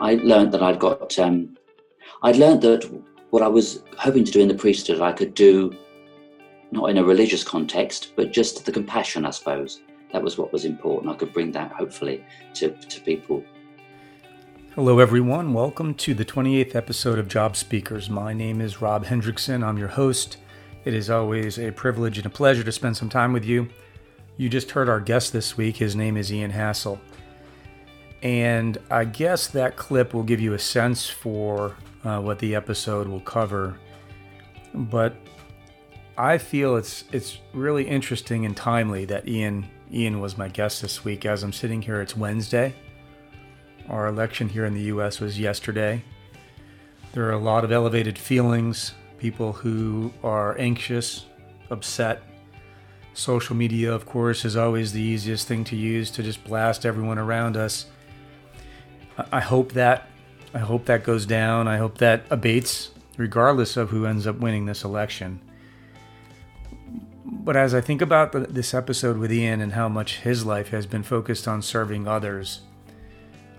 I learned that I'd got, um, I'd learned that what I was hoping to do in the priesthood, I could do not in a religious context, but just the compassion, I suppose. That was what was important. I could bring that, hopefully, to, to people. Hello, everyone. Welcome to the 28th episode of Job Speakers. My name is Rob Hendrickson. I'm your host. It is always a privilege and a pleasure to spend some time with you. You just heard our guest this week. His name is Ian Hassel. And I guess that clip will give you a sense for uh, what the episode will cover. But I feel it's it's really interesting and timely that Ian Ian was my guest this week. As I'm sitting here, it's Wednesday. Our election here in the U.S. was yesterday. There are a lot of elevated feelings. People who are anxious, upset. Social media, of course, is always the easiest thing to use to just blast everyone around us I hope that I hope that goes down. I hope that abates, regardless of who ends up winning this election. But as I think about the, this episode with Ian and how much his life has been focused on serving others,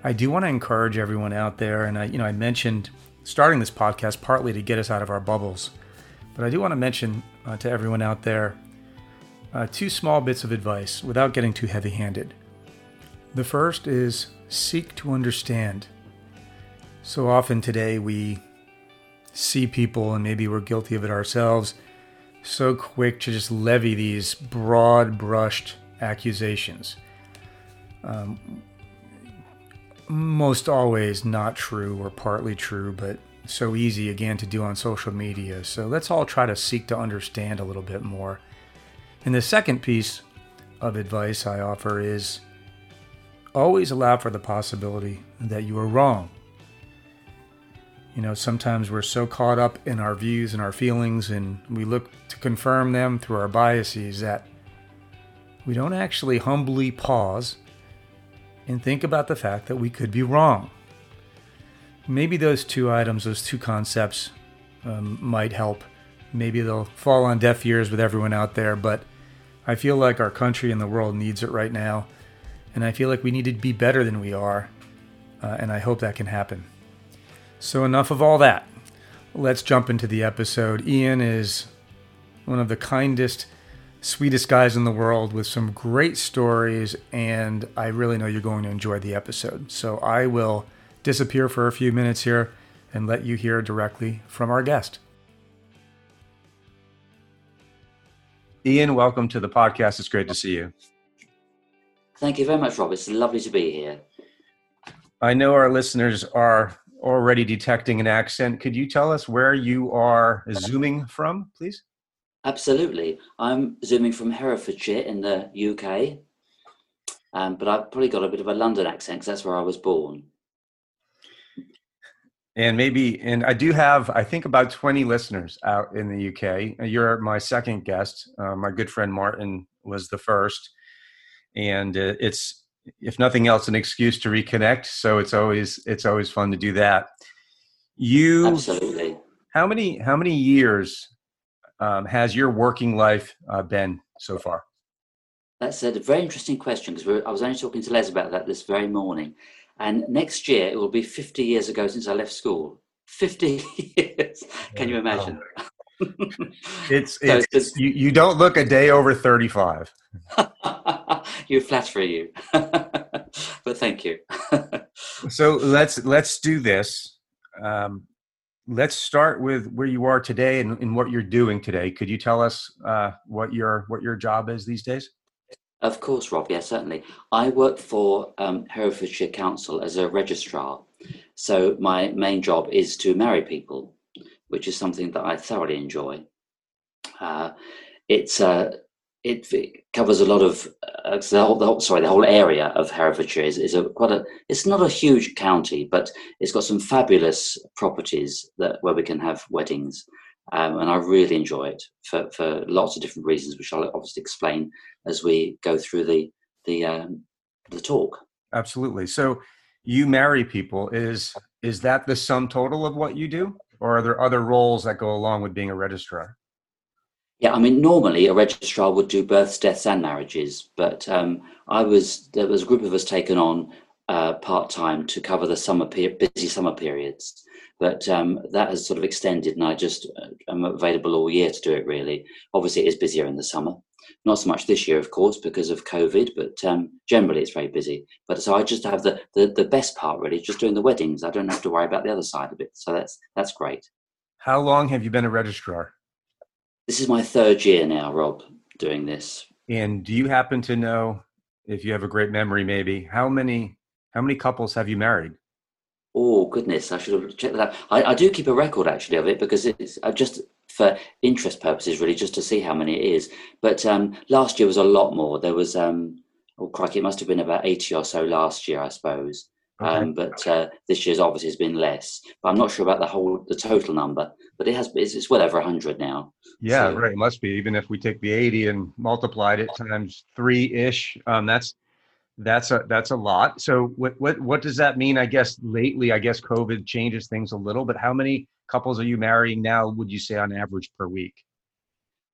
I do want to encourage everyone out there. And I, you know, I mentioned starting this podcast partly to get us out of our bubbles, but I do want to mention uh, to everyone out there uh, two small bits of advice without getting too heavy-handed. The first is seek to understand. So often today we see people, and maybe we're guilty of it ourselves, so quick to just levy these broad brushed accusations. Um, most always not true or partly true, but so easy again to do on social media. So let's all try to seek to understand a little bit more. And the second piece of advice I offer is always allow for the possibility that you are wrong. You know, sometimes we're so caught up in our views and our feelings, and we look to confirm them through our biases that we don't actually humbly pause and think about the fact that we could be wrong. Maybe those two items, those two concepts, um, might help. Maybe they'll fall on deaf ears with everyone out there, but I feel like our country and the world needs it right now and I feel like we need to be better than we are, uh, and I hope that can happen. So, enough of all that. Let's jump into the episode. Ian is one of the kindest, sweetest guys in the world with some great stories, and I really know you're going to enjoy the episode. So, I will disappear for a few minutes here and let you hear directly from our guest. Ian, welcome to the podcast. It's great to see you. Thank you very much, Rob. It's lovely to be here. I know our listeners are already detecting an accent. Could you tell us where you are zooming from, please? Absolutely. I'm zooming from Herefordshire in the UK, um, but I've probably got a bit of a London accent because that's where I was born. And maybe, and I do have, I think, about 20 listeners out in the UK. You're my second guest. Uh, my good friend Martin was the first and uh, it's if nothing else an excuse to reconnect so it's always it's always fun to do that. You absolutely. how many how many years um, has your working life uh, been so far? That's a very interesting question because i was only talking to les about that this very morning and next year it will be 50 years ago since i left school. 50 years. Can you imagine? It's, it's, so it's you, you don't look a day over 35 you flatter you. But thank you. So let's let's do this. Um, let's start with where you are today and, and, what you're doing today. Could you tell us uh, what your what your job is these days? Of course rob yeah certainly. I work for um, herefordshire council as a registrar. So my main job is to marry people which is something that i thoroughly enjoy. Uh, it's uh, it, it, covers a lot of uh, the, whole, the whole, sorry the whole area of Herefordshire is, is a quite a it's not a huge county but it's got some fabulous properties that where we can have weddings um, and I really enjoy it for, for lots of different reasons which I'll obviously explain as we go through the the um, the talk. Absolutely. So you marry people is is that the sum total of what you do or are there other roles that go along with being a registrar? Yeah, I mean, normally a registrar would do births, deaths, and marriages, but um, I was there was a group of us taken on uh, part time to cover the summer per- busy summer periods. But um, that has sort of extended, and I just uh, am available all year to do it. Really, obviously, it is busier in the summer. Not so much this year, of course, because of COVID, but um, generally it's very busy. But so I just have the, the the best part really, just doing the weddings. I don't have to worry about the other side of it. So that's that's great. How long have you been a registrar? This is my third year now, Rob, doing this. And do you happen to know, if you have a great memory, maybe how many how many couples have you married? Oh goodness, I should have checked that out. I, I do keep a record actually of it because it's uh, just for interest purposes, really, just to see how many it is. But um, last year was a lot more. There was, um, oh crikey, it must have been about eighty or so last year, I suppose. Okay. Um, but uh, this year's obviously has been less. But I'm not sure about the whole, the total number. But it has, it's, it's well over hundred now. Yeah, so, right. It must be. Even if we take the eighty and multiplied it times three ish, um, that's that's a that's a lot. So what what what does that mean? I guess lately, I guess COVID changes things a little. But how many couples are you marrying now? Would you say on average per week?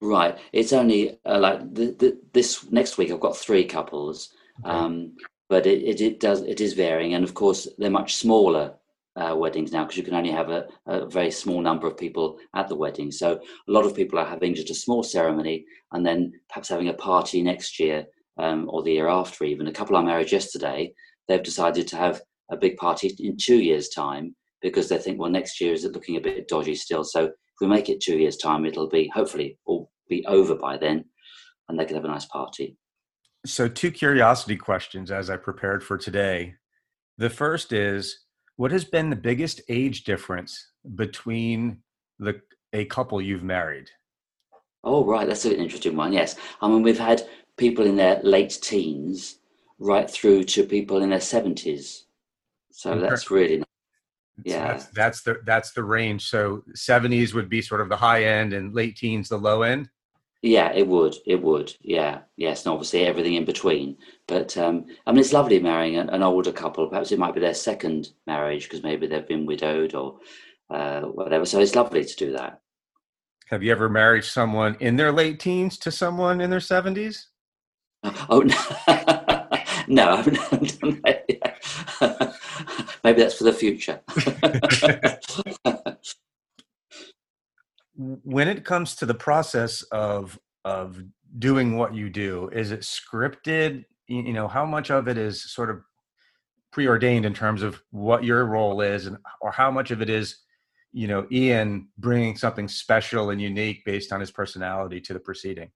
Right. It's only uh, like the, the, this next week. I've got three couples, okay. um, but it, it, it does it is varying, and of course they're much smaller uh, weddings now because you can only have a, a, very small number of people at the wedding. So a lot of people are having just a small ceremony and then perhaps having a party next year um, or the year after, even. A couple I married yesterday, they've decided to have a big party in two years' time because they think, well, next year is it looking a bit dodgy still. So if we make it two years' time, it'll be hopefully all be over by then and they can have a nice party. So, two curiosity questions as I prepared for today. The first is what has been the biggest age difference between the a couple you've married? Oh, right. That's an interesting one. Yes. I mean, we've had people in their late teens right through to people in their 70s. So that's really nice. Yeah. So that's, that's the that's the range. So 70s would be sort of the high end and late teens the low end. Yeah, it would. It would. Yeah. Yes. And obviously everything in between. But um, I mean, it's lovely marrying an, an older couple. Perhaps it might be their second marriage because maybe they've been widowed or uh, whatever. So it's lovely to do that. Have you ever married someone in their late teens to someone in their 70s? Oh no, no, I haven't done that yet. Maybe that's for the future. When it comes to the process of of doing what you do, is it scripted? You know, how much of it is sort of preordained in terms of what your role is, and or how much of it is, you know, Ian bringing something special and unique based on his personality to the proceeding?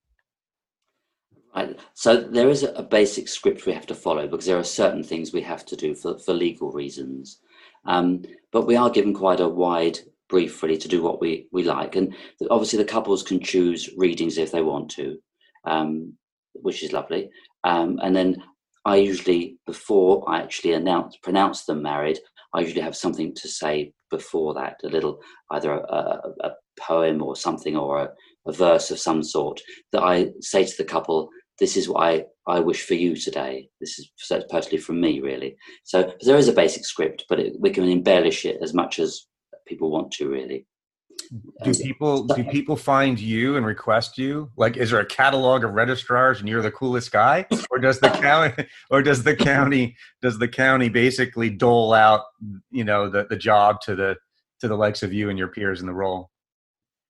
Right. So there is a basic script we have to follow because there are certain things we have to do for, for legal reasons. Um, but we are given quite a wide brief really to do what we, we like. And obviously the couples can choose readings if they want to, um, which is lovely. Um, and then I usually, before I actually announce, pronounce them married, I usually have something to say before that, a little, either a, a, a poem or something or a, a verse of some sort that I say to the couple, this is what I, I wish for you today. This is so personally from me, really. So there is a basic script, but it, we can embellish it as much as people want to, really. Do people do people find you and request you? Like, is there a catalog of registrars and you're the coolest guy, or does the county, or does the county, does the county basically dole out, you know, the the job to the to the likes of you and your peers in the role?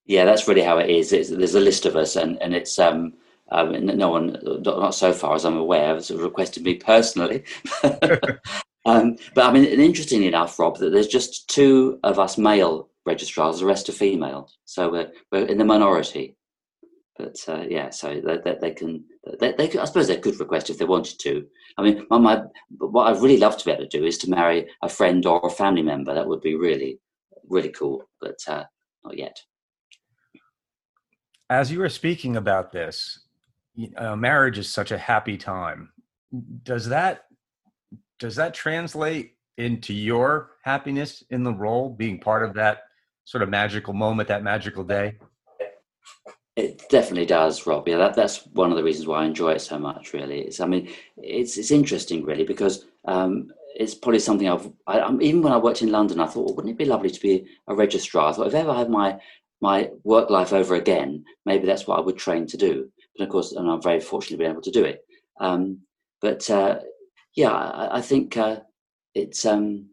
Yeah, that's really how it is. It's, there's a list of us, and and it's um, um, no one, not so far as I'm aware, has requested me personally. um, but I mean, interestingly enough, Rob, that there's just two of us male registrars, the rest are female. So we're, we're in the minority. But uh, yeah, so they, they, they can, they, they could, I suppose they could request if they wanted to. I mean, my, my, what I'd really love to be able to do is to marry a friend or a family member. That would be really, really cool, but uh, not yet. As you were speaking about this, uh, marriage is such a happy time. Does that does that translate into your happiness in the role, being part of that sort of magical moment, that magical day? It definitely does, Rob. Yeah, that, that's one of the reasons why I enjoy it so much. Really, it's I mean, it's it's interesting, really, because um, it's probably something I've I, even when I worked in London, I thought, well, wouldn't it be lovely to be a registrar? I thought if I ever had my my work life over again, maybe that's what I would train to do But of course, and I'm very fortunate to be able to do it. Um, but uh, yeah, I, I think uh, it's um,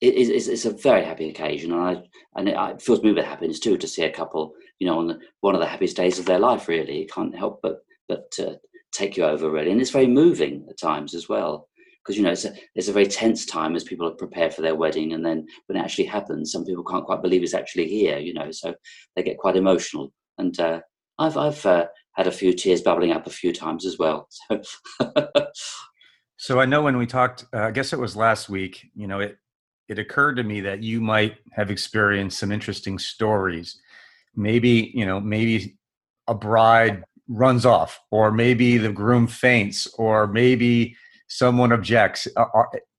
it, it's, it's a very happy occasion, and I and it, it fills me with happiness too to see a couple, you know, on the, one of the happiest days of their life. Really, it can't help but but uh, take you over really, and it's very moving at times as well because you know it's a it's a very tense time as people are prepared for their wedding, and then when it actually happens, some people can't quite believe it's actually here, you know, so they get quite emotional. And uh, I've I've uh, had a few tears bubbling up a few times as well. So, so I know when we talked, uh, I guess it was last week. You know, it it occurred to me that you might have experienced some interesting stories. Maybe you know, maybe a bride runs off, or maybe the groom faints, or maybe someone objects.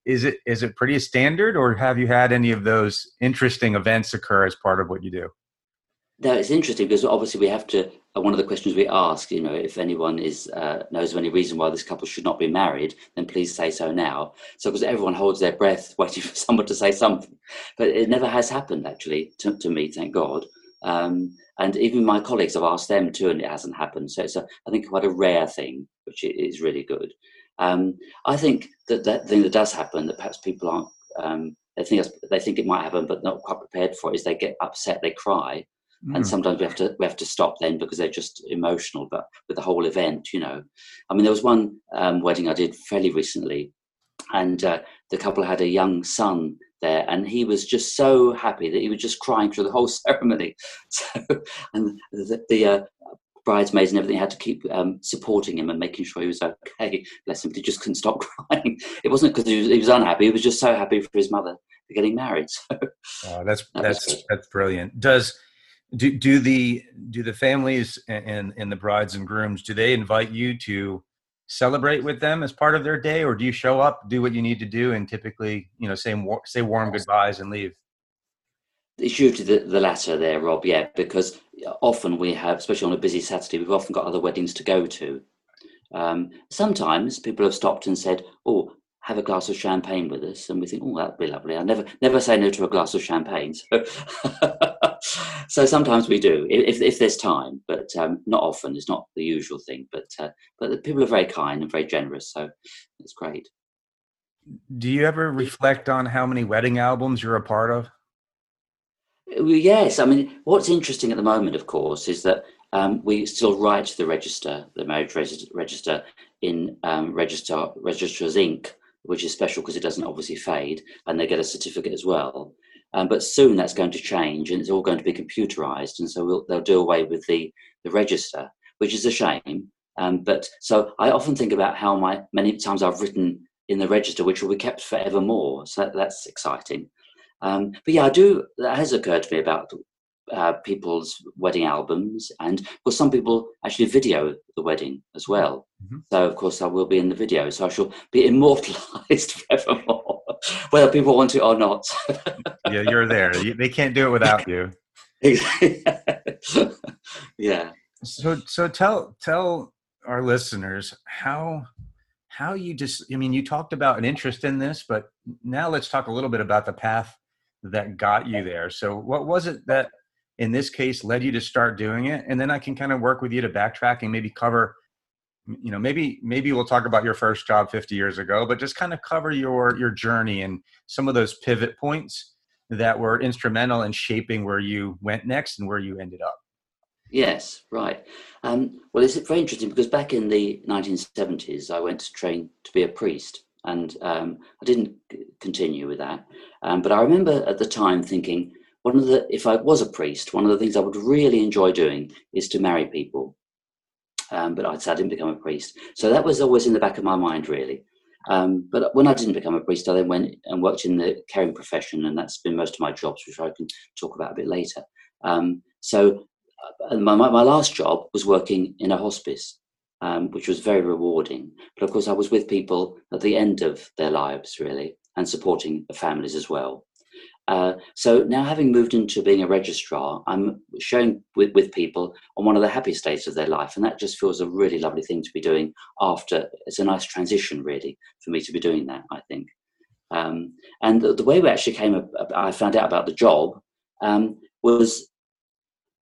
Is it is it pretty standard, or have you had any of those interesting events occur as part of what you do? No, it's interesting because obviously we have to. One of the questions we ask, you know, if anyone is uh, knows of any reason why this couple should not be married, then please say so now. So, because everyone holds their breath waiting for someone to say something, but it never has happened actually to, to me, thank God. Um, and even my colleagues have asked them too, and it hasn't happened. So it's a, I think, quite a rare thing, which is really good. Um, I think that that thing that does happen, that perhaps people aren't, um, they think they think it might happen, but not quite prepared for, it, is they get upset, they cry, mm. and sometimes we have to we have to stop then because they're just emotional. But with the whole event, you know, I mean, there was one um, wedding I did fairly recently, and uh, the couple had a young son there and he was just so happy that he was just crying through the whole ceremony so and the, the uh, bridesmaids and everything had to keep um, supporting him and making sure he was okay. Bless him, he just couldn't stop crying. It wasn't because he, he was, unhappy; he was just so happy for his mother for getting married. So oh, that's that that's that's brilliant. Does do do the do the families and and the brides and grooms do they invite you to celebrate with them as part of their day, or do you show up, do what you need to do, and typically you know say say warm goodbyes and leave? It's usually the, the latter there, Rob. Yeah, because often we have, especially on a busy Saturday, we've often got other weddings to go to. Um, sometimes people have stopped and said, "Oh, have a glass of champagne with us," and we think, "Oh, that'd be lovely." I never, never say no to a glass of champagne. So, so sometimes we do, if if there's time, but um, not often. It's not the usual thing. But uh, but the people are very kind and very generous, so it's great. Do you ever reflect on how many wedding albums you're a part of? Yes, I mean, what's interesting at the moment, of course, is that um, we still write the register, the marriage register, in um, Register Registrars ink, which is special because it doesn't obviously fade, and they get a certificate as well. Um, but soon that's going to change, and it's all going to be computerized, and so we'll, they'll do away with the the register, which is a shame. Um, but so I often think about how my many times I've written in the register, which will be kept forevermore. So that, that's exciting. Um, but yeah, I do. That has occurred to me about uh, people's wedding albums, and well, some people actually video the wedding as well. Mm-hmm. So of course, I will be in the video, so I shall be immortalized forevermore, whether people want to or not. yeah, you're there. They can't do it without you. yeah. So, so tell tell our listeners how how you just. I mean, you talked about an interest in this, but now let's talk a little bit about the path that got you there. So, what was it that in this case led you to start doing it? And then I can kind of work with you to backtrack and maybe cover you know maybe maybe we'll talk about your first job 50 years ago but just kind of cover your your journey and some of those pivot points that were instrumental in shaping where you went next and where you ended up yes right um, well it's very interesting because back in the 1970s i went to train to be a priest and um, I didn't continue with that. Um, but I remember at the time thinking, one of the, if I was a priest, one of the things I would really enjoy doing is to marry people. Um, but I, didn't become a priest. So that was always in the back of my mind, really. Um, but when I didn't become a priest, I then went and worked in the caring profession, and that's been most of my jobs, which I can talk about a bit later. Um, so uh, my, my last job was working in a hospice um, which was very rewarding. But of course, I was with people at the end of their lives, really, and supporting the families as well. Uh, so now, having moved into being a registrar, I'm sharing with, with people on one of the happiest days of their life, and that just feels a really lovely thing to be doing. After it's a nice transition, really, for me to be doing that. I think, um, and the, the, way we actually came, I found out about the job um, was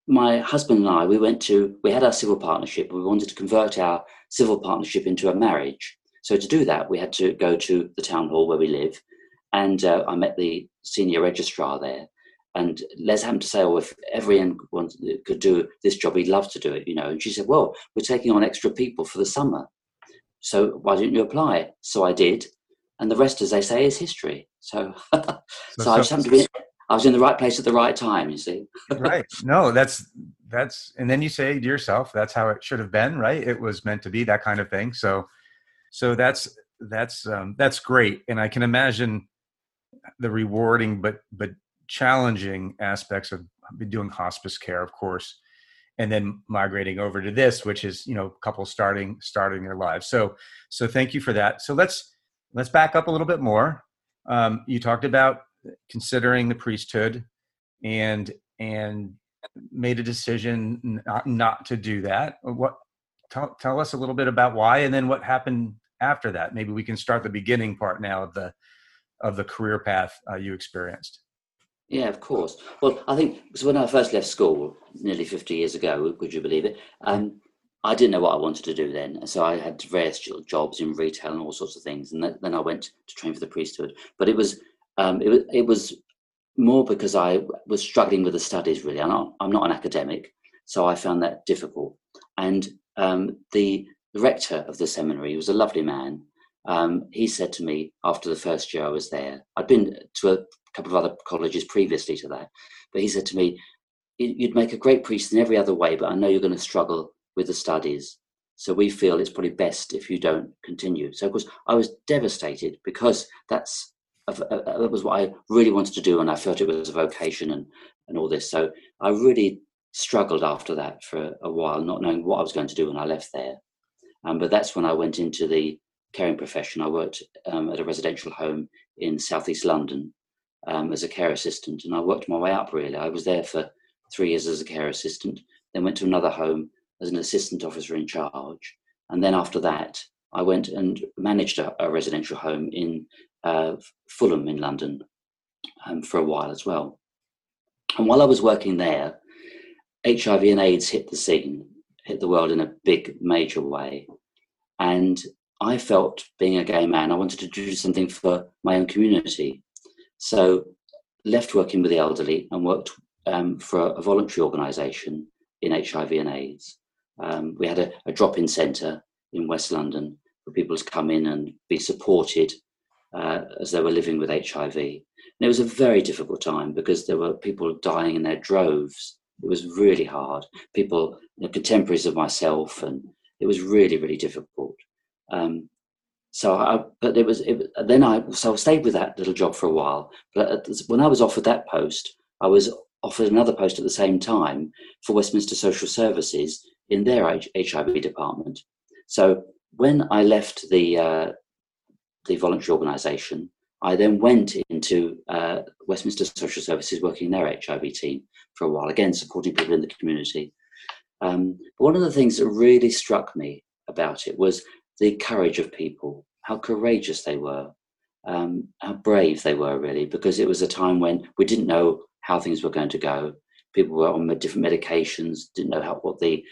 my husband and I, we went to, we had our civil partnership. We wanted to convert our civil partnership into a marriage. So to do that, we had to go to the town hall where we live and uh, I met the senior registrar there. And Les happened to say, "Oh, if everyone could do this job, he'd love to do it." You know, and she said, "Well, we're taking on extra people for the summer, so why didn't you apply?" So I did, and the rest, as they say, is history. So, so, so I just happened to be. I was in the right place at the right time. You see. right. No, that's that's, and then you say to yourself, "That's how it should have been." Right. It was meant to be that kind of thing. So, so that's that's um, that's great, and I can imagine the rewarding but but challenging aspects of doing hospice care, of course, and then migrating over to this, which is you know couples starting starting their lives. So so thank you for that. So let's let's back up a little bit more. Um, you talked about considering the priesthood and and made a decision not, not to do that. What tell, tell us a little bit about why, and then what happened after that. Maybe we can start the beginning part now of the of the career path uh, you experienced. Yeah, of course. Well, I think because when I first left school nearly 50 years ago, would you believe it? Um, I didn't know what I wanted to do then. So I had various jobs in retail and all sorts of things. And then I went to train for the priesthood. But it was, um, it was, it was more because I was struggling with the studies, really. I'm not, I'm not an academic. So I found that difficult. And um, the rector of the seminary was a lovely man. Um, he said to me after the first year I was there, I'd been to a couple of other colleges previously to that, but he said to me, You'd make a great priest in every other way, but I know you're going to struggle with the studies. So we feel it's probably best if you don't continue. So, of course, I was devastated because that's that was what I really wanted to do, and I felt it was a vocation and, and all this. So I really struggled after that for a while, not knowing what I was going to do when I left there. Um, but that's when I went into the caring profession. I worked um, at a residential home in southeast London um, as a care assistant, and I worked my way up really. I was there for three years as a care assistant, then went to another home as an assistant officer in charge, and then after that, I went and managed a, a residential home in uh, Fulham in London um, for a while as well. And while I was working there, HIV and AIDS hit the scene, hit the world in a big, major way. And I felt, being a gay man, I wanted to do something for my own community. So, left working with the elderly and worked um, for a, voluntary organisation in HIV and AIDS. Um, we had a, a drop in centre in West London for people to come in and be supported uh, as they were living with HIV. And it was a very difficult time because there were people dying in their droves. It was really hard. People, you know, contemporaries of myself, and it was really, really difficult. Um, so I, but it was, it, then I, so I stayed with that little job for a while. But when I was offered that post, I was offered another post at the same time for Westminster Social Services in their HIV department. So when I left the uh, the voluntary organisation, I then went into uh, Westminster Social Services, working in their HIV team for a while, again supporting people in the community. Um, one of the things that really struck me about it was the courage of people, how courageous they were, um, how brave they were, really, because it was a time when we didn't know how things were going to go. People were on different medications, didn't know how, what the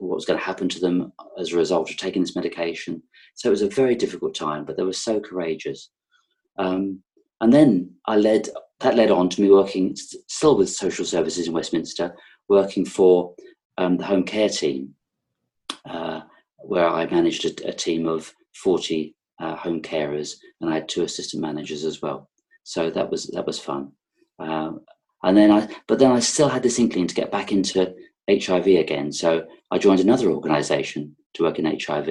what was going to happen to them as a result of taking this medication. So it was a very difficult time, but they were so courageous. Um, and then I led that led on to me working still with social services in Westminster, working for um, the home care team. Uh, where I managed a, a team of 40 uh, home carers and I had two assistant managers as well. So that was that was fun. Uh, and then I, but then I still had this inkling to get back into HIV again. So I joined another organisation to work in HIV.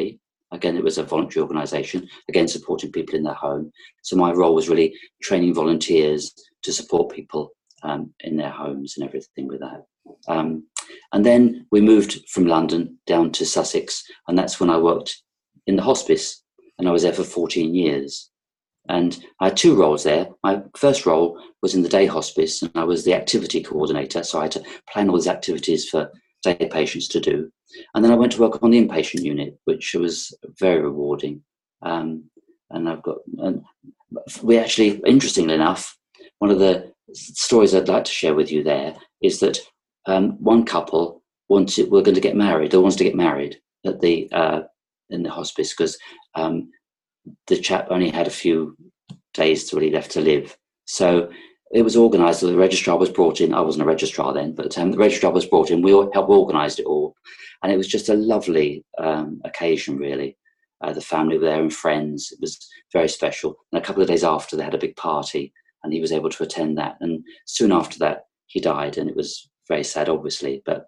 Again, it was a voluntary organisation, again supporting people in their home. So my role was really training volunteers to support people um, in their homes and everything with that. Um, and then we moved from London down to Sussex, and that's when I worked in the hospice, and I was there for 14 years. And I had two roles there. My first role was in the day hospice, and I was the activity coordinator, so I had to plan all these activities for day patients to do. And then I went to work on the inpatient unit, which was very rewarding. Um, and I've got, and we actually, interestingly enough, one of the stories I'd like to share with you there is that um, one couple wanted were going to get married. They wanted to get married at the uh, in the hospice because um, the chap only had a few days till he left to live. So it was organised. The registrar was brought in. I wasn't a registrar then, but um, the registrar was brought in. We all helped organised it all, and it was just a lovely um, occasion, really. Uh, the family were there and friends. It was very special. And a couple of days after, they had a big party, and he was able to attend that. And soon after that, he died, and it was very sad, obviously. But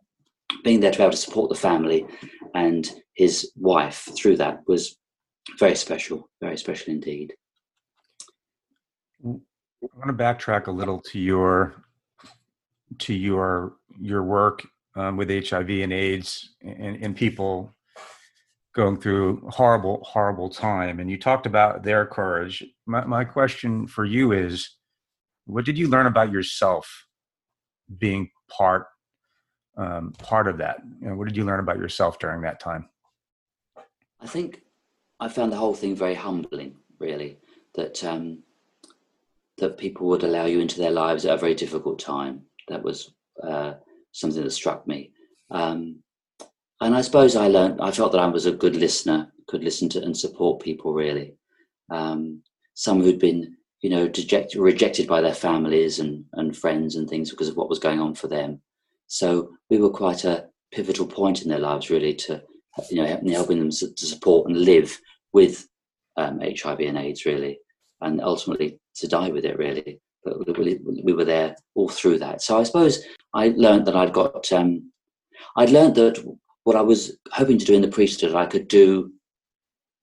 being there to be able to support the family and his wife through that was very special, very special indeed. I want to backtrack a little to your to your your work um, with HIV and AIDS and, and people going through horrible horrible time and you talked about their courage my, my question for you is what did you learn about yourself being part um, part of that? You know, what did you learn about yourself during that time? I think i found the whole thing very humbling really that um, that people would allow you into their lives at a very difficult time. That was uh, something that struck me. Um, and I suppose I learned, I felt that I was a good listener, could listen to and support people really. Um, some who'd been, you know, dejected, rejected by their families and, and friends and things because of what was going on for them. So we were quite a pivotal point in their lives really to, you know, helping them to support and live with um, HIV and AIDS really, and ultimately to die with it really. But we, we were there all through that. So I suppose I learned that I'd got, um, I'd learned that what I was hoping to do in the priesthood, I could do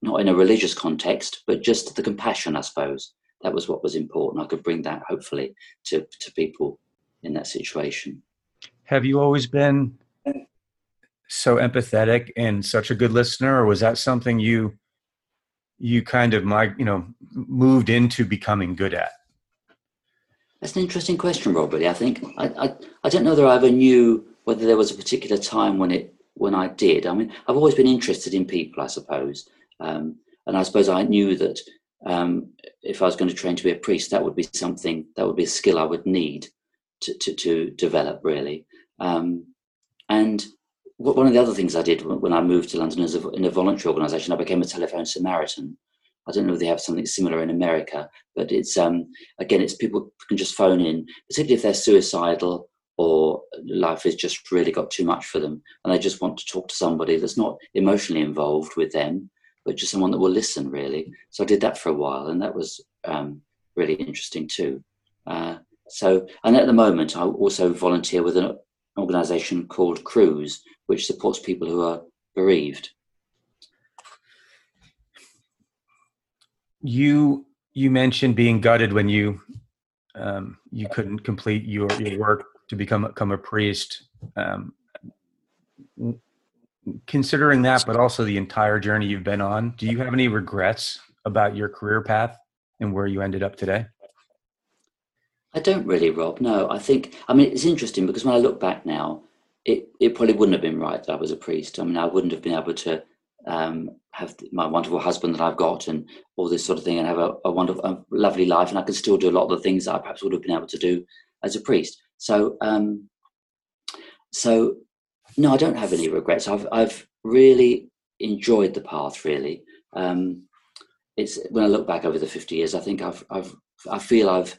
not in a religious context, but just the compassion, I suppose. That was what was important. I could bring that hopefully to, to people in that situation. Have you always been so empathetic and such a good listener, or was that something you you kind of my you know moved into becoming good at? That's an interesting question, Robert. I think I, I I don't know that I ever knew whether there was a particular time when it when I did. I mean, I've always been interested in people, I suppose, um, and I suppose I knew that um, if I was going to train to be a priest, that would be something that would be a skill I would need to to, to develop really. Um, and one of the other things I did when I moved to London a, in a voluntary organisation, I became a telephone Samaritan. I don't know if they have something similar in America, but it's um, again, it's people can just phone in, particularly if they're suicidal or life has just really got too much for them and they just want to talk to somebody that's not emotionally involved with them but just someone that will listen really. So i did that for a while and that was um, really interesting too. Uh, so and at the moment i also volunteer with an organization called Cruse which supports people who are bereaved. You you mentioned being gutted when you um, you couldn't complete your, your work to become become a priest. Um, considering that, but also the entire journey you've been on, do you have any regrets about your career path and where you ended up today? I don't really, Rob. No, I think, I mean, it's interesting because when I look back now, it, it probably wouldn't have been right that I was a priest. I mean, I wouldn't have been able to um, have my wonderful husband that I've got and all this sort of thing and have a, a wonderful, a lovely life. And I can still do a lot of the things that I perhaps would have been able to do as a priest. So, um, so no, I don't have any regrets. I've I've really enjoyed the path. Really, um, it's when I look back over the fifty years, I think I've I've I feel I've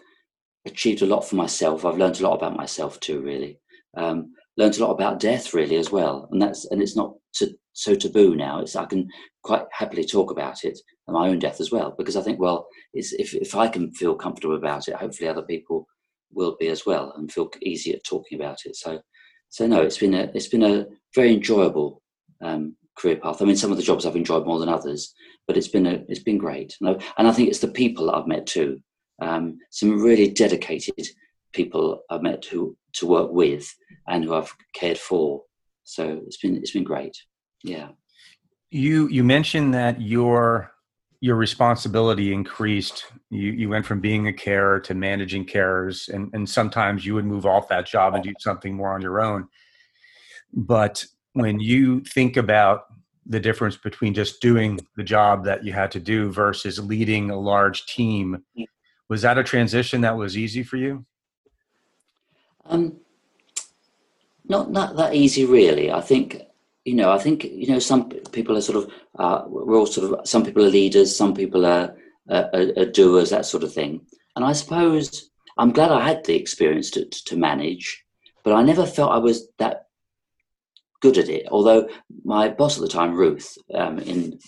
achieved a lot for myself. I've learned a lot about myself too. Really, um, learned a lot about death really as well, and that's and it's not to, so taboo now. It's I can quite happily talk about it and my own death as well because I think well, it's if if I can feel comfortable about it, hopefully other people will be as well and feel easy at talking about it. So, so no, it's been a it's been a very enjoyable um, career path. I mean, some of the jobs I've enjoyed more than others, but it's been a it's been great. And I, and I think it's the people that I've met too. Um, some really dedicated people I've met who to work with and who I've cared for. So it's been it's been great. Yeah. You you mentioned that your your responsibility increased. You you went from being a carer to managing carers, and and sometimes you would move off that job and do something more on your own. But when you think about the difference between just doing the job that you had to do versus leading a large team, was that a transition that was easy for you? Um, not not that easy, really. I think you know, I think you know some people are sort of uh, we're all sort of some people are leaders, some people are uh, uh, doers, that sort of thing. And I suppose I'm glad I had the experience to, to manage, but I never felt I was that good at it. Although my boss at the time, Ruth, um, in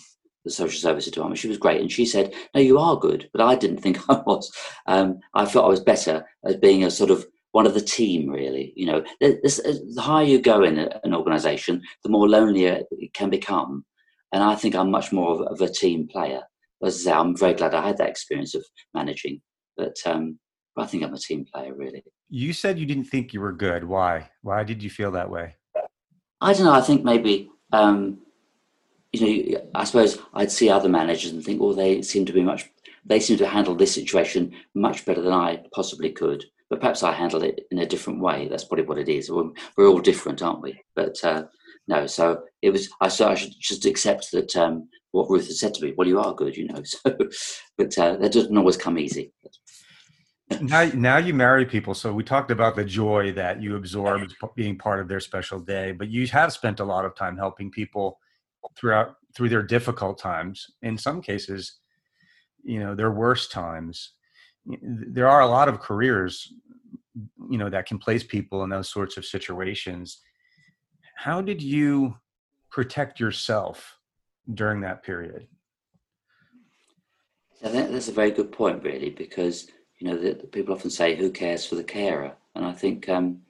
the social services department, she was great, and she said, "No, you are good," but I didn't think I was. Um, I felt I was better as being a sort of one of the team, really. You know, this, the higher you go in an organisation, the more lonelier it can become. And I think I'm much more of, of a team player. As I say, I'm very glad I had that experience of managing, but um, I think I'm a team player, really. You said you didn't think you were good. Why? Why did you feel that way? I don't know. I think maybe, um, you know, I suppose I'd see other managers and think, well, they seem to be much, they seem to handle this situation much better than I possibly could. But perhaps I handle it in a different way. That's probably what it is. We're, we're all different, aren't we? But uh, no, so it was. I so I should just accept that um, what Ruth had said to me. Well, you are good, you know. So, but uh, that doesn't always come easy now, now you marry people. So we talked about the joy that you absorb being part of their special day, but you have spent a lot of time helping people throughout through their difficult times. In some cases, you know, their worst times. There are a lot of careers, you know, that can place people in those sorts of situations. How did you protect yourself during that period? I think that's a very good point, really, because you know, the, the people often say, "Who cares for the carer?" And I think um,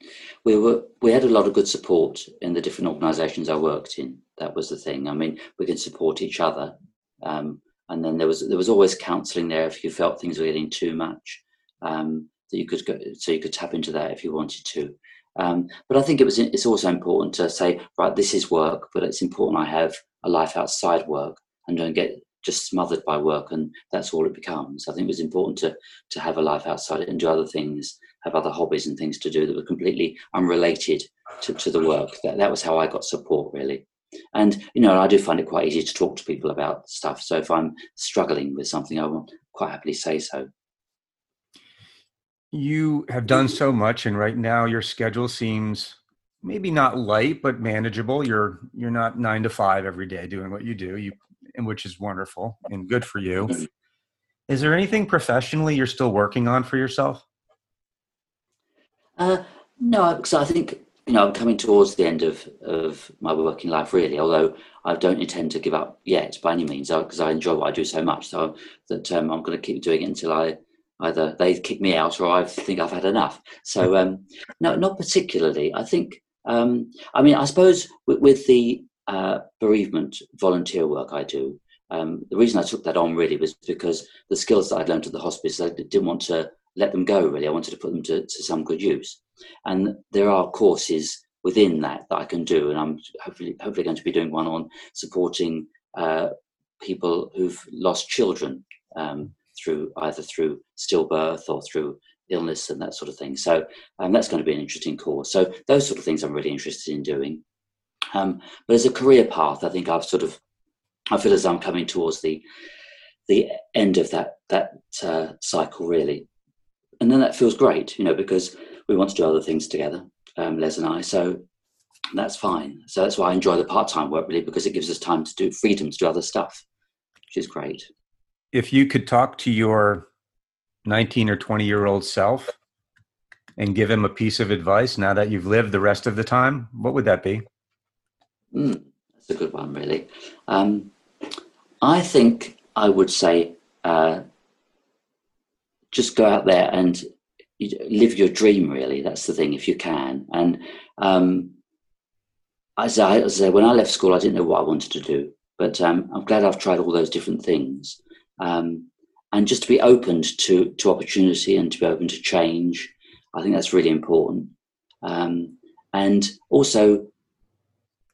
we were we had a lot of good support in the different organisations I worked in. That was the thing. I mean, we can support each other, um, and then there was there was always counselling there if you felt things were getting too much. Um, that you could go, so you could tap into that if you wanted to. Um, but I think it was it's also important to say, right, this is work, but it's important I have a life outside work and don't get just smothered by work and that's all it becomes. I think it was important to to have a life outside it and do other things, have other hobbies and things to do that were completely unrelated to, to the work. That that was how I got support really. And you know, I do find it quite easy to talk to people about stuff. So if I'm struggling with something, I will quite happily say so. You have done so much, and right now your schedule seems maybe not light but manageable. You're you're not nine to five every day doing what you do. You and which is wonderful and good for you. Is there anything professionally you're still working on for yourself? Uh, no, because I think you know I'm coming towards the end of of my working life really. Although I don't intend to give up yet by any means, because I enjoy what I do so much. So that um, I'm going to keep doing it until I either they kick me out or I think I've had enough. So um, no, not particularly. I think. Um, I mean, I suppose with, with the uh, bereavement volunteer work I do. Um, the reason I took that on really was because the skills that I'd learned at the hospice, I didn't want to let them go really. I wanted to put them to, to some good use. And there are courses within that that I can do, and I'm hopefully hopefully going to be doing one on supporting uh, people who've lost children um, through either through stillbirth or through illness and that sort of thing. So um, that's going to be an interesting course. So those sort of things I'm really interested in doing. Um, but as a career path, I think I've sort of, I feel as I'm coming towards the the end of that that uh, cycle really, and then that feels great, you know, because we want to do other things together, um, Les and I. So that's fine. So that's why I enjoy the part time work really because it gives us time to do freedom to do other stuff, which is great. If you could talk to your 19 or 20 year old self and give him a piece of advice now that you've lived the rest of the time, what would that be? Mm, that's a good one, really. Um, I think I would say uh, just go out there and live your dream, really. That's the thing, if you can. And um, as, I, as I say, when I left school, I didn't know what I wanted to do. But um, I'm glad I've tried all those different things. Um, and just to be open to, to opportunity and to be open to change, I think that's really important. Um, and also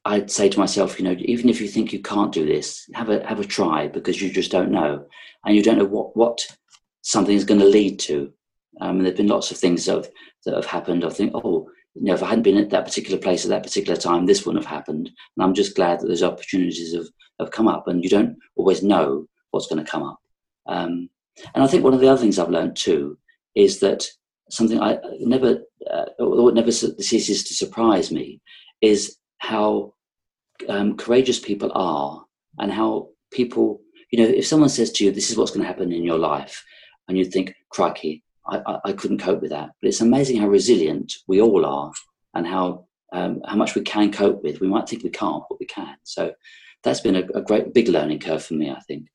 I'd say to myself, you know, even if you think you can't do this, have a have a try because you just don't know, and you don't know what what something is going to lead to. Um, and there've been lots of things that have, that have happened. I think, oh, you know, if I hadn't been at that particular place at that particular time, this wouldn't have happened. And I'm just glad that those opportunities have, have come up, and you don't always know what's going to come up. Um, and I think one of the other things I've learned too is that something I never, uh, what never ceases to surprise me is how um, courageous people are and how people you know, if someone says to you, "This is what's going to happen in your life," and you think, "Crikey, I, I, couldn't cope with that," but it's amazing how resilient we all are, and how um, how much we can cope with. We might think we can't, but we can. So that's been a, a great big learning curve for me. I think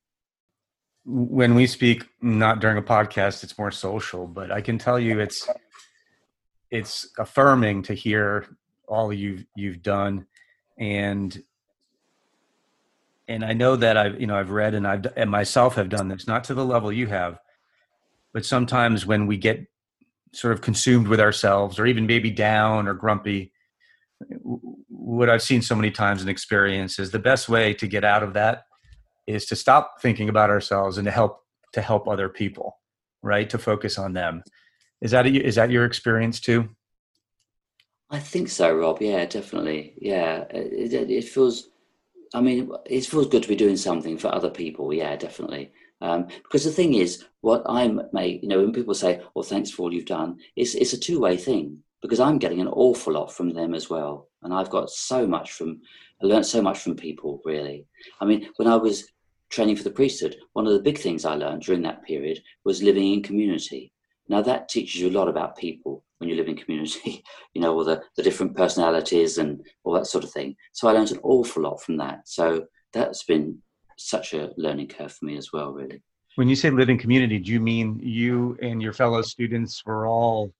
when we speak not during a podcast it's more social but i can tell you it's it's affirming to hear all you've you've done and and I know that I've you know I've read and I've and myself have done this not to the level you have but sometimes when we get sort of consumed with ourselves or even maybe down or grumpy what I've seen so many times in experience is the best way to get out of that is to stop thinking about ourselves and to help to help other people right to focus on them is that a, is that your experience too I think so, Rob. Yeah, definitely. Yeah, it, it, it, feels. I mean, it feels good to be doing something for other people. Yeah, definitely. Um, because the thing is, what I'm, made, you know, when people say, "Well, thanks for all you've done," it's it's a two way thing because I'm getting an awful lot from them as well, and I've got so much from. I learned so much from people. Really, I mean, when I was training for the priesthood, one of the big things I learned during that period was living in community. Now that teaches you a lot about people when you live in community, you know, all the, the different personalities and all that sort of thing. So I learned an awful lot from that. So that's been such a learning curve for me as well, really. When you say living community, do you mean you and your fellow students were all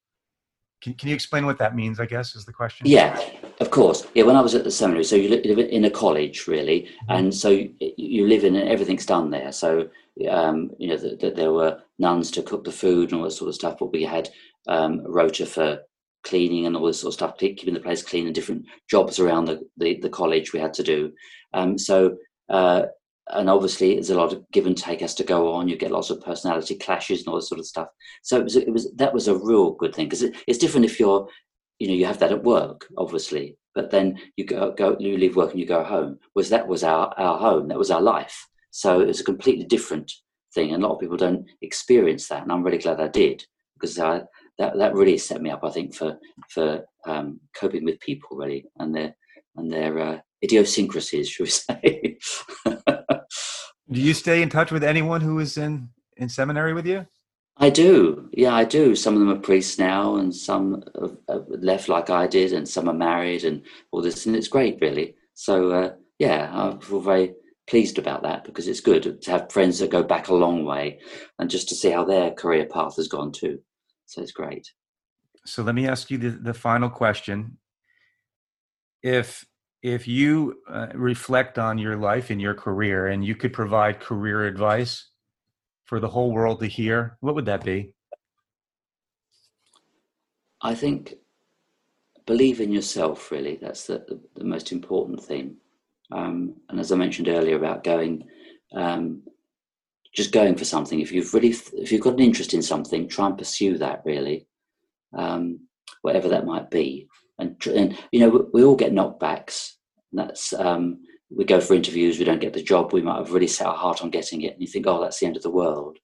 can, can you explain what that means? I guess is the question. Yeah, of course. Yeah, when I was at the seminary, so you live in a college, really, mm-hmm. and so you, live in and everything's done there. So um, you know that the, there were nuns to cook the food and all that sort of stuff, but we had um, rota for cleaning and all this sort of stuff, keeping the place clean and different jobs around the, the, the college we had to do. Um, so, uh, and obviously there's a lot of give and take has to go on. You get lots of personality clashes and all this sort of stuff. So it was, it was that was a real good thing because it, it's different if you're, you know, you have that at work, obviously, but then you go, go you leave work and you go home. Was that was our, our home, that was our life. So it was a completely different thing. And a lot of people don't experience that. And I'm really glad I did because I, that that really set me up, I think, for for um, coping with people really and their and their uh, idiosyncrasies, should we say? do you stay in touch with anyone who is in in seminary with you? I do. Yeah, I do. Some of them are priests now, and some have left like I did, and some are married, and all this. And it's great, really. So uh, yeah, I feel very pleased about that because it's good to have friends that go back a long way, and just to see how their career path has gone too. So it's great. So let me ask you the, the final question. If if you uh, reflect on your life and your career and you could provide career advice for the whole world to hear, what would that be? I think believe in yourself, really. That's the, the, the most important thing. Um, and as I mentioned earlier about going um, just going for something. If you've really, if you've got an interest in something, try and pursue that really, um, whatever that might be. And, and you know, we, all get knockbacks. that's um, we go for interviews, we don't get the job. We might have really set our heart on getting it, and you think, oh, that's the end of the world.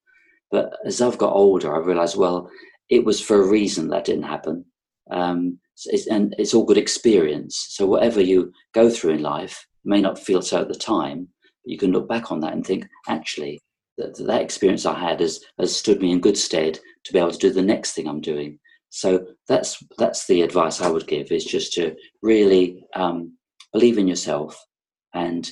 But as I've got older, I realised, well, it was for a reason that didn't happen. Um, it's, and it's all good experience. So whatever you go through in life, may not feel so at the time, but you can look back on that and think, actually, that, that experience I had has, has stood me in good stead to be able to do the next thing I'm doing. So that's that's the advice I would give is just to really um, believe in yourself and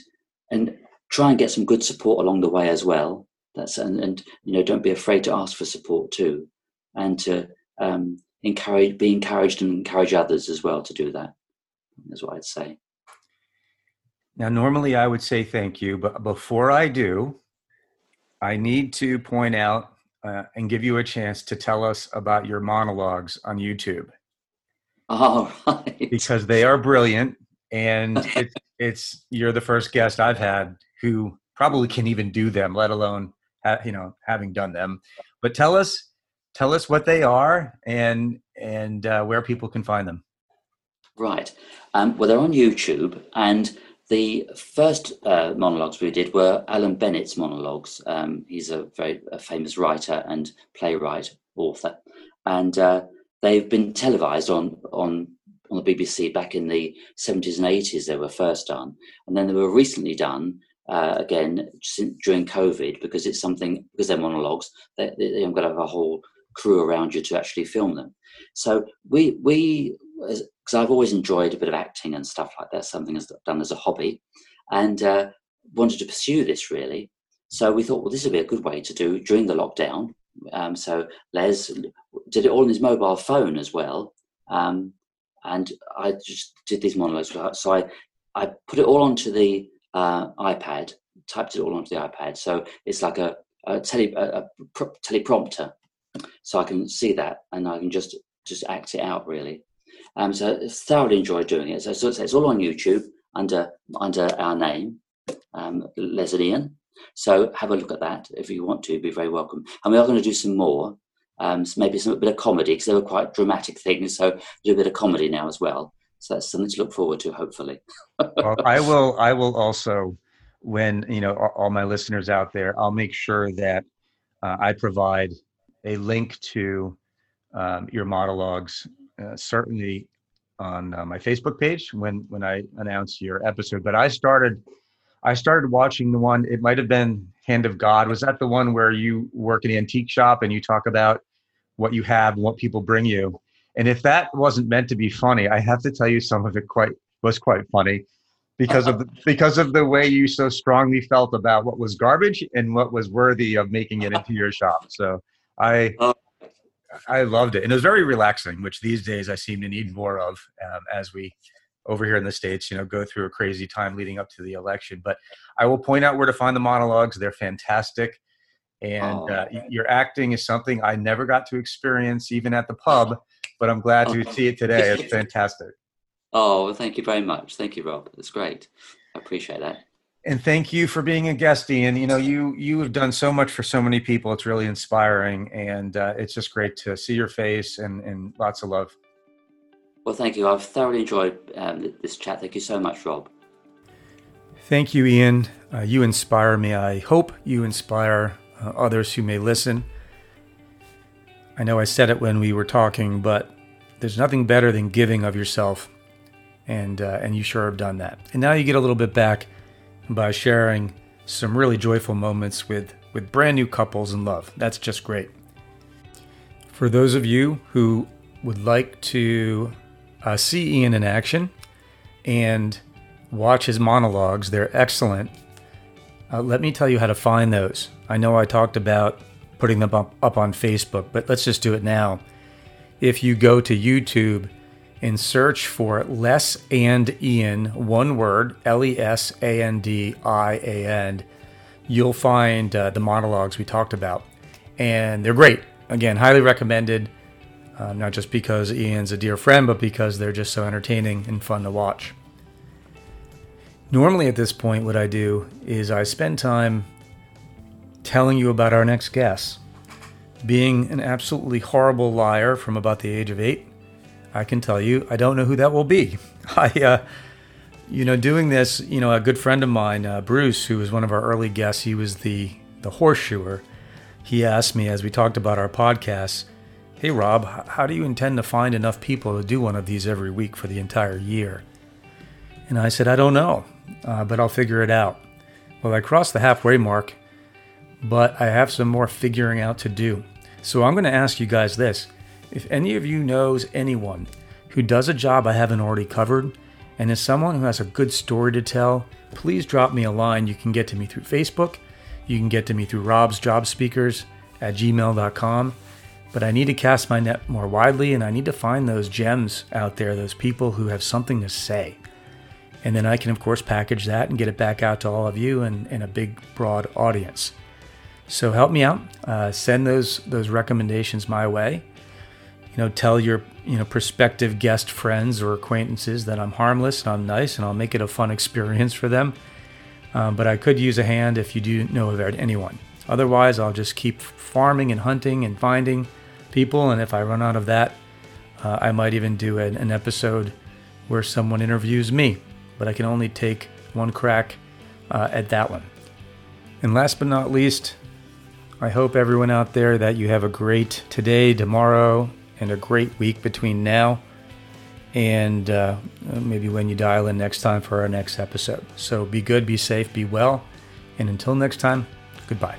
and try and get some good support along the way as well. That's and, and you know don't be afraid to ask for support too, and to um, encourage be encouraged and encourage others as well to do that. That's what I'd say. Now, normally I would say thank you, but before I do, I need to point out uh, and give you a chance to tell us about your monologues on YouTube. All right. Because they are brilliant, and it, it's you're the first guest I've had who probably can even do them, let alone ha- you know having done them. But tell us, tell us what they are and and uh, where people can find them. Right. Um, well, they're on YouTube, and the first uh, monologues we did were Alan Bennett's monologues. Um, he's a very a famous writer and playwright, author, and uh, they've been televised on on on the BBC back in the seventies and eighties. They were first done, and then they were recently done uh, again during COVID because it's something because they're monologues. They, they, have got to have a whole crew around you to actually film them. So we we because I've always enjoyed a bit of acting and stuff like that. Something I've done as a hobby, and uh, wanted to pursue this really. So we thought, well, this would be a good way to do during the lockdown. Um, so Les did it all on his mobile phone as well. Um, and I just did these monologues. So I, I put it all onto the uh, iPad, typed it all onto the iPad. So it's like a, a, tele, a, a teleprompter. So I can see that and I can just just act it out really. Um, so thoroughly enjoyed doing it. So, so it's all on YouTube under under our name, um, Les and Ian. So have a look at that if you want to. Be very welcome. And we are going to do some more. Um, maybe some a bit of comedy because they were quite dramatic things. So do a bit of comedy now as well. So that's something to look forward to, hopefully. well, I will. I will also, when you know all my listeners out there, I'll make sure that uh, I provide a link to um, your monologues, uh, certainly on uh, my Facebook page when when I announce your episode. But I started. I started watching the one. It might have been Hand of God. Was that the one where you work in an antique shop and you talk about what you have and what people bring you? And if that wasn't meant to be funny, I have to tell you some of it quite was quite funny because of the, because of the way you so strongly felt about what was garbage and what was worthy of making it into your shop. So I oh. I loved it, and it was very relaxing, which these days I seem to need more of um, as we over here in the states, you know, go through a crazy time leading up to the election. But I will point out where to find the monologues; they're fantastic and oh. uh, your acting is something I never got to experience even at the pub, but I'm glad to see it today. It's fantastic. Oh, well, thank you very much. Thank you, Rob. It's great. I appreciate that. And thank you for being a guest, Ian. You know, you you have done so much for so many people. It's really inspiring, and uh, it's just great to see your face and, and lots of love. Well, thank you. I've thoroughly enjoyed um, this chat. Thank you so much, Rob. Thank you, Ian. Uh, you inspire me. I hope you inspire uh, others who may listen. I know I said it when we were talking, but there's nothing better than giving of yourself, and uh, and you sure have done that. And now you get a little bit back by sharing some really joyful moments with with brand new couples in love. That's just great. For those of you who would like to uh, see Ian in action and watch his monologues, they're excellent. Uh, let me tell you how to find those. I know I talked about putting them up, up on Facebook, but let's just do it now. If you go to YouTube and search for Les and Ian, one word, L E S A N D I A N, you'll find uh, the monologues we talked about. And they're great. Again, highly recommended, uh, not just because Ian's a dear friend, but because they're just so entertaining and fun to watch. Normally, at this point, what I do is I spend time telling you about our next guest. Being an absolutely horrible liar from about the age of eight, I can tell you I don't know who that will be. I, uh, you know, doing this, you know, a good friend of mine, uh, Bruce, who was one of our early guests, he was the the horseshoer. He asked me as we talked about our podcast, "Hey Rob, how do you intend to find enough people to do one of these every week for the entire year?" And I said, "I don't know uh, but I'll figure it out. Well, I crossed the halfway mark, but I have some more figuring out to do. So I'm going to ask you guys this. If any of you knows anyone who does a job I haven't already covered and is someone who has a good story to tell, please drop me a line. You can get to me through Facebook. You can get to me through Rob's Job Speakers at gmail.com. But I need to cast my net more widely and I need to find those gems out there, those people who have something to say. And then I can, of course, package that and get it back out to all of you and, and a big, broad audience. So help me out. Uh, send those those recommendations my way. You know, tell your you know prospective guest friends or acquaintances that I'm harmless and I'm nice, and I'll make it a fun experience for them. Um, but I could use a hand if you do know of anyone. Otherwise, I'll just keep farming and hunting and finding people. And if I run out of that, uh, I might even do an, an episode where someone interviews me but I can only take one crack uh, at that one. And last but not least, I hope everyone out there that you have a great today, tomorrow, and a great week between now and uh, maybe when you dial in next time for our next episode. So be good, be safe, be well, And until next time, goodbye.